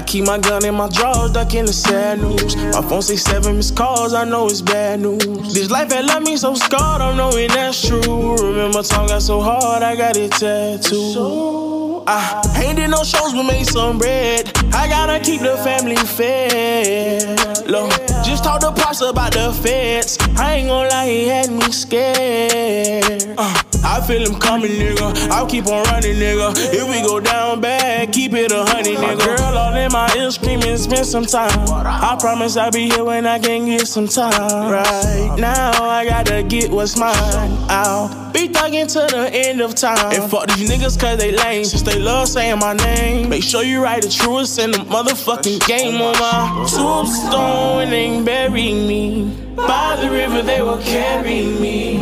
I keep my gun in my drawers, ducking the sad news. My phone say seven missed calls, I know it's bad news. This life had left me so scarred, I'm knowing that's true. Remember, time got so hard, I got it tattooed. I ain't did no shows, but made some bread. I gotta keep the family fed. Look, just talk to Pops about the feds. I ain't gonna lie, he had me scared. Uh, I feel him coming, nigga. I'll keep on running, nigga. If we go down bad, keep it a honey, nigga. My girl all in my ear screaming, spend some time. I promise I'll be here when I can get some time. Right now, I gotta get what's mine. I'll be thugging to the end of time. And fuck these niggas cause they lame. Since they love saying my name. Make sure you write the truest in the motherfucking game on my tombstone and bury me. By the river they will carry me.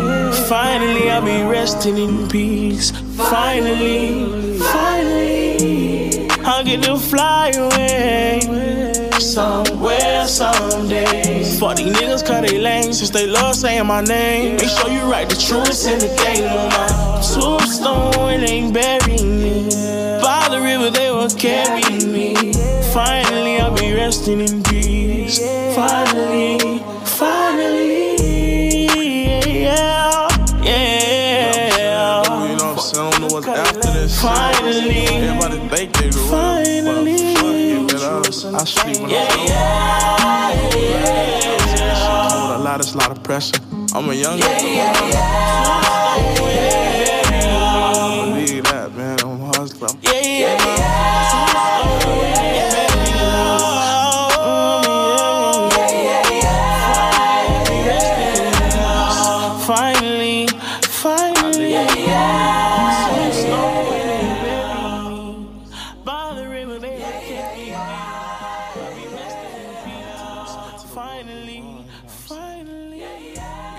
Finally I'll be resting in peace. Finally, finally, get to fly away. Somewhere, someday. Fuck these niggas cut they lame since they love saying my name. Make sure you write the truth in the game on my tombstone and bury me. By the river they will carry me. Finally, I'll be resting in peace. Finally, sleep when yeah, I'm yeah, yeah. Come with a lot, it's a lot of pressure. I'm a young I believe that, man. I'm hustling. I'm Yeah, yeah, yeah. Finally, finally, by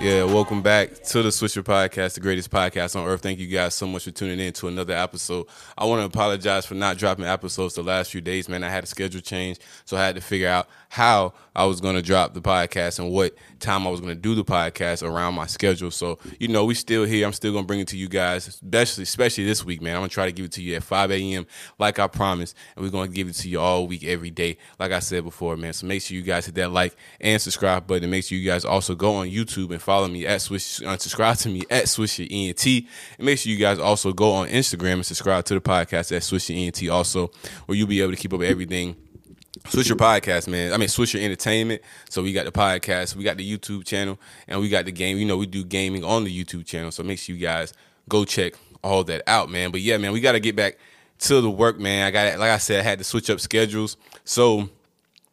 Yeah, welcome back to the Swisher Podcast, the greatest podcast on earth. Thank you guys so much for tuning in to another episode. I want to apologize for not dropping episodes the last few days, man. I had a schedule change, so I had to figure out how I was going to drop the podcast and what time I was going to do the podcast around my schedule. So, you know, we still here. I'm still going to bring it to you guys, especially especially this week, man. I'm going to try to give it to you at 5 a.m. like I promised, and we're going to give it to you all week, every day, like I said before, man. So make sure you guys hit that like and subscribe button. And make sure you guys also go on YouTube and follow me at Swish, uh, subscribe to me at Swisher ENT. And make sure you guys also go on Instagram and subscribe to the podcast at Swisher ENT also, where you'll be able to keep up with everything Swisher podcast, man. I mean, switch your entertainment. So we got the podcast, we got the YouTube channel, and we got the game. You know, we do gaming on the YouTube channel. So make sure you guys go check all that out, man. But yeah, man, we got to get back to the work, man. I got, like I said, I had to switch up schedules. So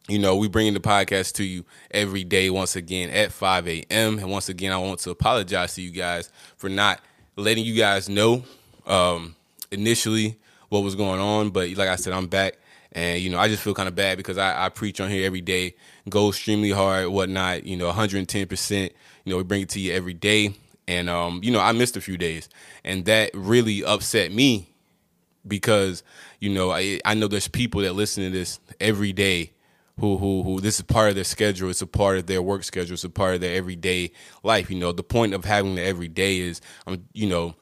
you know, we bringing the podcast to you every day once again at 5 a.m. And once again, I want to apologize to you guys for not letting you guys know um, initially what was going on. But like I said, I'm back. And, you know, I just feel kind of bad because I, I preach on here every day, go extremely hard, whatnot, you know, 110%. You know, we bring it to you every day. And, um, you know, I missed a few days. And that really upset me because, you know, I, I know there's people that listen to this every day who who who this is part of their schedule. It's a part of their work schedule. It's a part of their everyday life. You know, the point of having the everyday is, um, you know,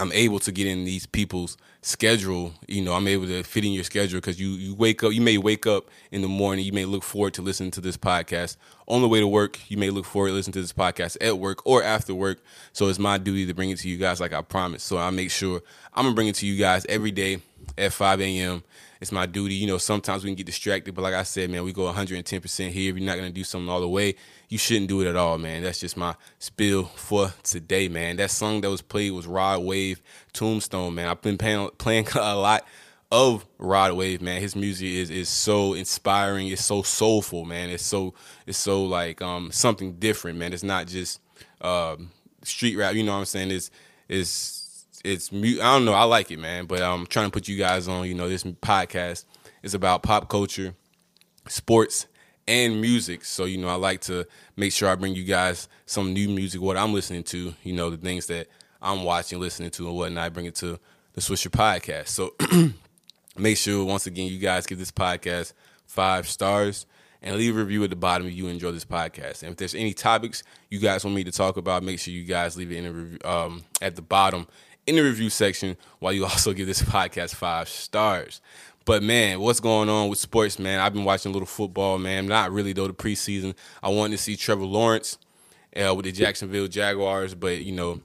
I'm able to get in these people's schedule. You know, I'm able to fit in your schedule because you you wake up. You may wake up in the morning. You may look forward to listening to this podcast on the way to work. You may look forward to listening to this podcast at work or after work. So it's my duty to bring it to you guys like I promised. So I make sure I'm gonna bring it to you guys every day at 5 a.m. It's my duty. You know, sometimes we can get distracted, but like I said, man, we go 110% here. If you're not gonna do something all the way, you shouldn't do it at all, man. That's just my spill for today, man. That song that was played was Rod Wave Tombstone, man. I've been playing, playing a lot of Rod Wave, man. His music is is so inspiring. It's so soulful, man. It's so it's so like um something different, man. It's not just um street rap. You know what I'm saying? It's it's it's I don't know. I like it, man. But I'm trying to put you guys on. You know, this podcast is about pop culture, sports, and music. So you know, I like to make sure I bring you guys some new music, what I'm listening to. You know, the things that I'm watching, listening to, and whatnot. I bring it to the Swisher podcast. So make sure once again you guys give this podcast five stars and leave a review at the bottom if you enjoy this podcast. And if there's any topics you guys want me to talk about, make sure you guys leave it in a review, um, at the bottom in the review section while you also give this podcast five stars. But man, what's going on with sports, man? I've been watching a little football, man. Not really though the preseason. I wanted to see Trevor Lawrence uh, with the Jacksonville Jaguars, but you know,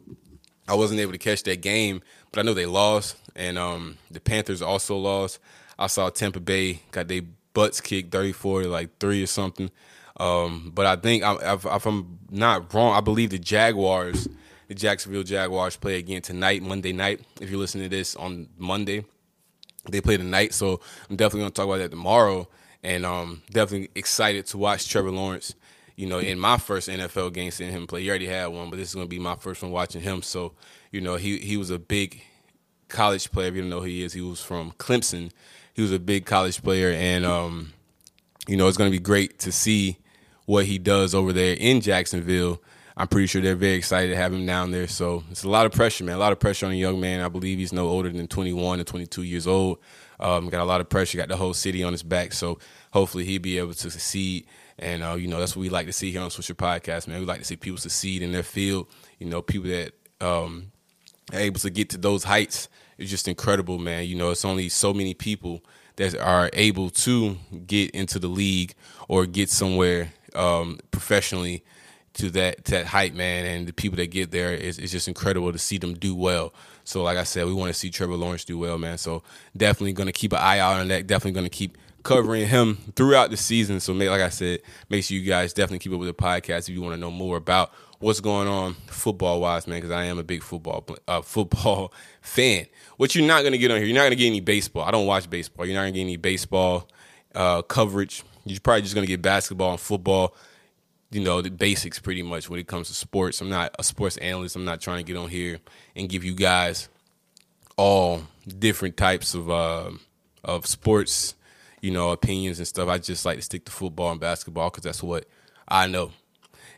I wasn't able to catch that game. But I know they lost, and um, the Panthers also lost. I saw Tampa Bay got their butts kicked, thirty four to like three or something. Um, but I think if, if I'm not wrong, I believe the Jaguars, the Jacksonville Jaguars, play again tonight, Monday night. If you're listening to this on Monday, they play tonight, so I'm definitely gonna talk about that tomorrow. And um, definitely excited to watch Trevor Lawrence. You know, in my first NFL game, seeing him play. He already had one, but this is gonna be my first one watching him. So, you know, he he was a big college player. If you don't know who he is, he was from Clemson. He was a big college player, and um, you know, it's gonna be great to see what he does over there in Jacksonville. I'm pretty sure they're very excited to have him down there. So it's a lot of pressure, man. A lot of pressure on a young man. I believe he's no older than 21 or 22 years old. Um, got a lot of pressure. Got the whole city on his back. So hopefully he'll be able to succeed. And uh, you know that's what we like to see here on Swisher Podcast, man. We like to see people succeed in their field. You know, people that um, are able to get to those heights. It's just incredible, man. You know, it's only so many people that are able to get into the league or get somewhere um, professionally to that to that height, man, and the people that get there is it's just incredible to see them do well. So, like I said, we want to see Trevor Lawrence do well, man. So, definitely going to keep an eye out on that. Definitely going to keep covering him throughout the season. So, make, like I said, make sure you guys definitely keep up with the podcast if you want to know more about what's going on football wise, man. Because I am a big football uh, football fan. What you're not going to get on here, you're not going to get any baseball. I don't watch baseball. You're not going to get any baseball uh, coverage. You're probably just going to get basketball and football you know the basics pretty much when it comes to sports. I'm not a sports analyst. I'm not trying to get on here and give you guys all different types of uh, of sports, you know, opinions and stuff. I just like to stick to football and basketball because that's what I know.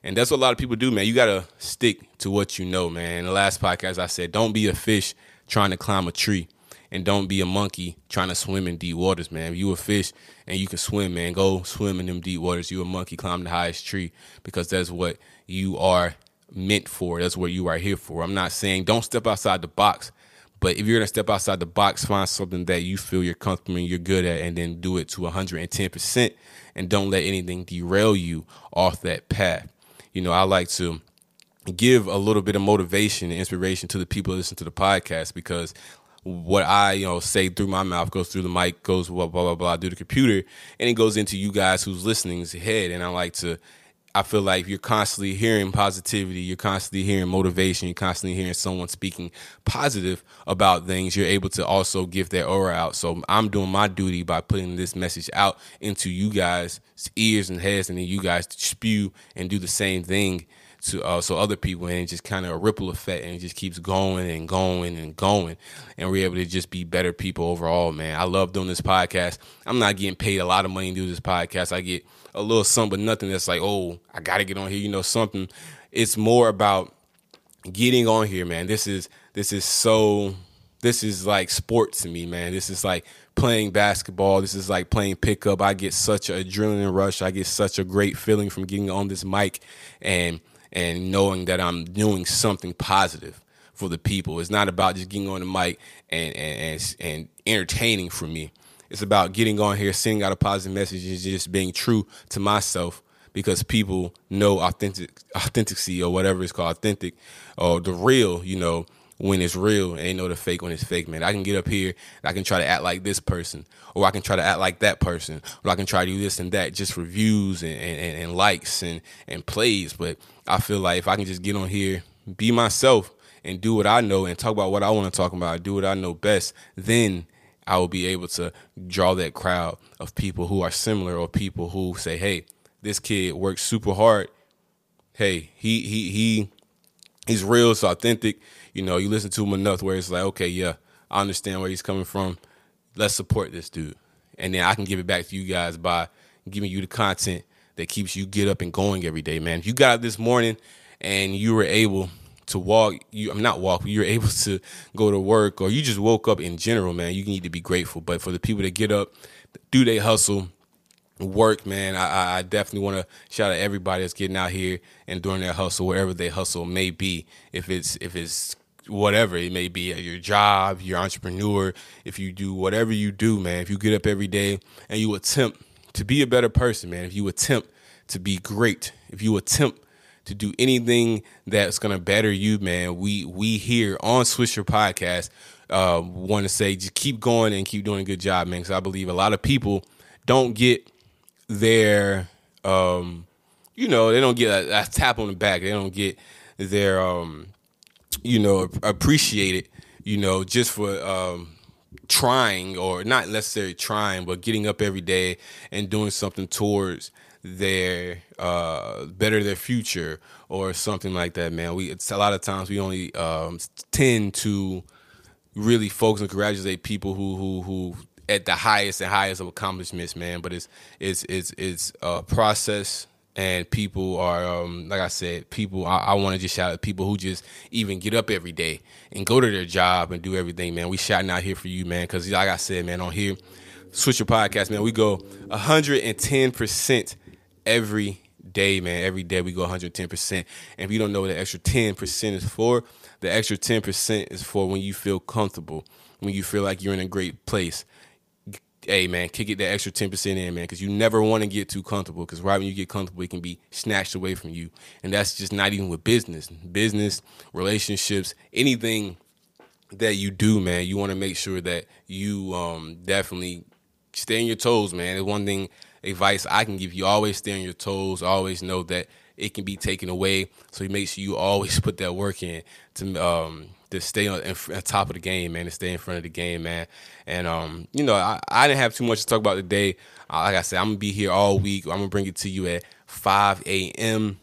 And that's what a lot of people do, man. You gotta stick to what you know, man. In the last podcast, I said, don't be a fish trying to climb a tree and don't be a monkey trying to swim in deep waters, man. If you a fish and you can swim, man, go swim in them deep waters. You a monkey, climb the highest tree because that's what you are meant for. That's what you are here for. I'm not saying don't step outside the box, but if you're gonna step outside the box, find something that you feel you're comfortable and you're good at, and then do it to 110 percent, and don't let anything derail you off that path. You know, I like to give a little bit of motivation and inspiration to the people that listen to the podcast because what I, you know, say through my mouth goes through the mic, goes blah blah blah blah, do the computer, and it goes into you guys who's listening's head. And I like to I feel like you're constantly hearing positivity, you're constantly hearing motivation, you're constantly hearing someone speaking positive about things. You're able to also give that aura out. So I'm doing my duty by putting this message out into you guys' ears and heads, and then you guys spew and do the same thing to uh, so other people and just kind of a ripple effect and it just keeps going and going and going and we're able to just be better people overall man. I love doing this podcast. I'm not getting paid a lot of money to do this podcast. I get a little something but nothing that's like oh i gotta get on here you know something. It's more about getting on here man. This is this is so this is like sports to me man. This is like playing basketball. This is like playing pickup. I get such an adrenaline rush. I get such a great feeling from getting on this mic and and knowing that I'm doing something positive for the people. It's not about just getting on the mic and and and, and entertaining for me. It's about getting on here, sending out a positive message, and just being true to myself because people know authentic authenticity or whatever it's called, authentic or the real, you know, when it's real and they know the fake when it's fake, man. I can get up here I can try to act like this person, or I can try to act like that person, or I can try to do this and that just for views and, and, and likes and, and plays. But I feel like if I can just get on here, be myself, and do what I know and talk about what I want to talk about, do what I know best, then I will be able to draw that crowd of people who are similar or people who say, hey, this kid works super hard. Hey, he he he he's real, it's authentic you know, you listen to him enough where it's like, okay, yeah, I understand where he's coming from. Let's support this dude. And then I can give it back to you guys by giving you the content that keeps you get up and going every day, man. If you got up this morning and you were able to walk, you I'm not walk, you were able to go to work or you just woke up in general, man, you need to be grateful. But for the people that get up, do they hustle, work, man, I, I definitely want to shout out everybody that's getting out here and doing their hustle, wherever their hustle may be. If it's if it's whatever it may be at your job, your entrepreneur, if you do whatever you do, man, if you get up every day and you attempt to be a better person, man, if you attempt to be great, if you attempt to do anything that's gonna better you, man, we we here on Swisher Podcast uh, want to say just keep going and keep doing a good job, man. Because I believe a lot of people don't get their, um, you know, they don't get a, a, tap on the back. They don't get their, um, you know, appreciated, you know, just for um, trying or not necessarily trying, but getting up every day and doing something towards their uh, better their future or something like that. Man, we it's a lot of times we only um, tend to really focus and congratulate people who who who at the highest and highest of accomplishments, man. But it's it's it's it's a process, and people are um, like I said, people. I, I want to just shout out people who just even get up every day and go to their job and do everything, man. We shouting out here for you, man, because like I said, man, on here, Swisher Podcast, man, we go hundred and ten percent every day, man. Every day we go 110%. And if you don't know what the extra 10% is for, the extra 10% is for when you feel comfortable, when you feel like you're in a great place. Hey man, kick it that extra 10% in, man, because you never want to get too comfortable. Because right when you get comfortable, it can be snatched away from you. And that's just not even with business. Business, relationships, anything that you do, man, you want to make sure that you um, definitely stay on your toes, man. It's one thing advice I can give you. Always stay on your toes. Always know that it can be taken away. So you make sure you always put that work in to um to stay on, on top of the game, man, to stay in front of the game, man. And um, you know, I, I didn't have too much to talk about today. Uh, like I said, I'm gonna be here all week. I'm gonna bring it to you at 5 a.m.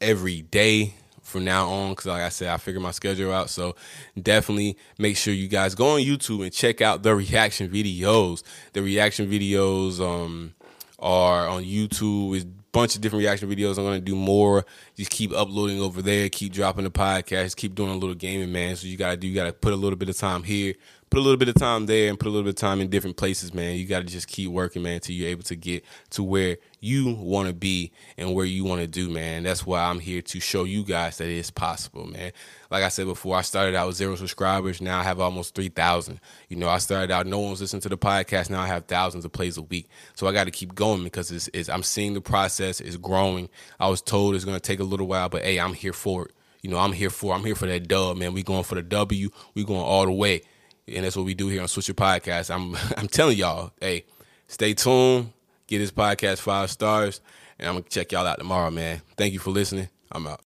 every day from now on because like i said i figured my schedule out so definitely make sure you guys go on youtube and check out the reaction videos the reaction videos um are on youtube is bunch of different reaction videos. I'm gonna do more. Just keep uploading over there. Keep dropping the podcast. Keep doing a little gaming, man. So you gotta do. You gotta put a little bit of time here, put a little bit of time there, and put a little bit of time in different places, man. You gotta just keep working, man, until you're able to get to where you want to be and where you want to do, man. That's why I'm here to show you guys that it's possible, man. Like I said before, I started out with zero subscribers. Now I have almost 3,000. You know, I started out, no one was listening to the podcast. Now I have thousands of plays a week. So I got to keep going because it's, it's, I'm seeing the process is growing. I was told it's going to take a little while, but hey, I'm here for it. You know, I'm here for I'm here for that dub, man. We going for the W. We going all the way. And that's what we do here on Swisher Podcast. I'm I'm telling y'all, hey, stay tuned Get this podcast five stars. And I'm going to check y'all out tomorrow, man. Thank you for listening. I'm out.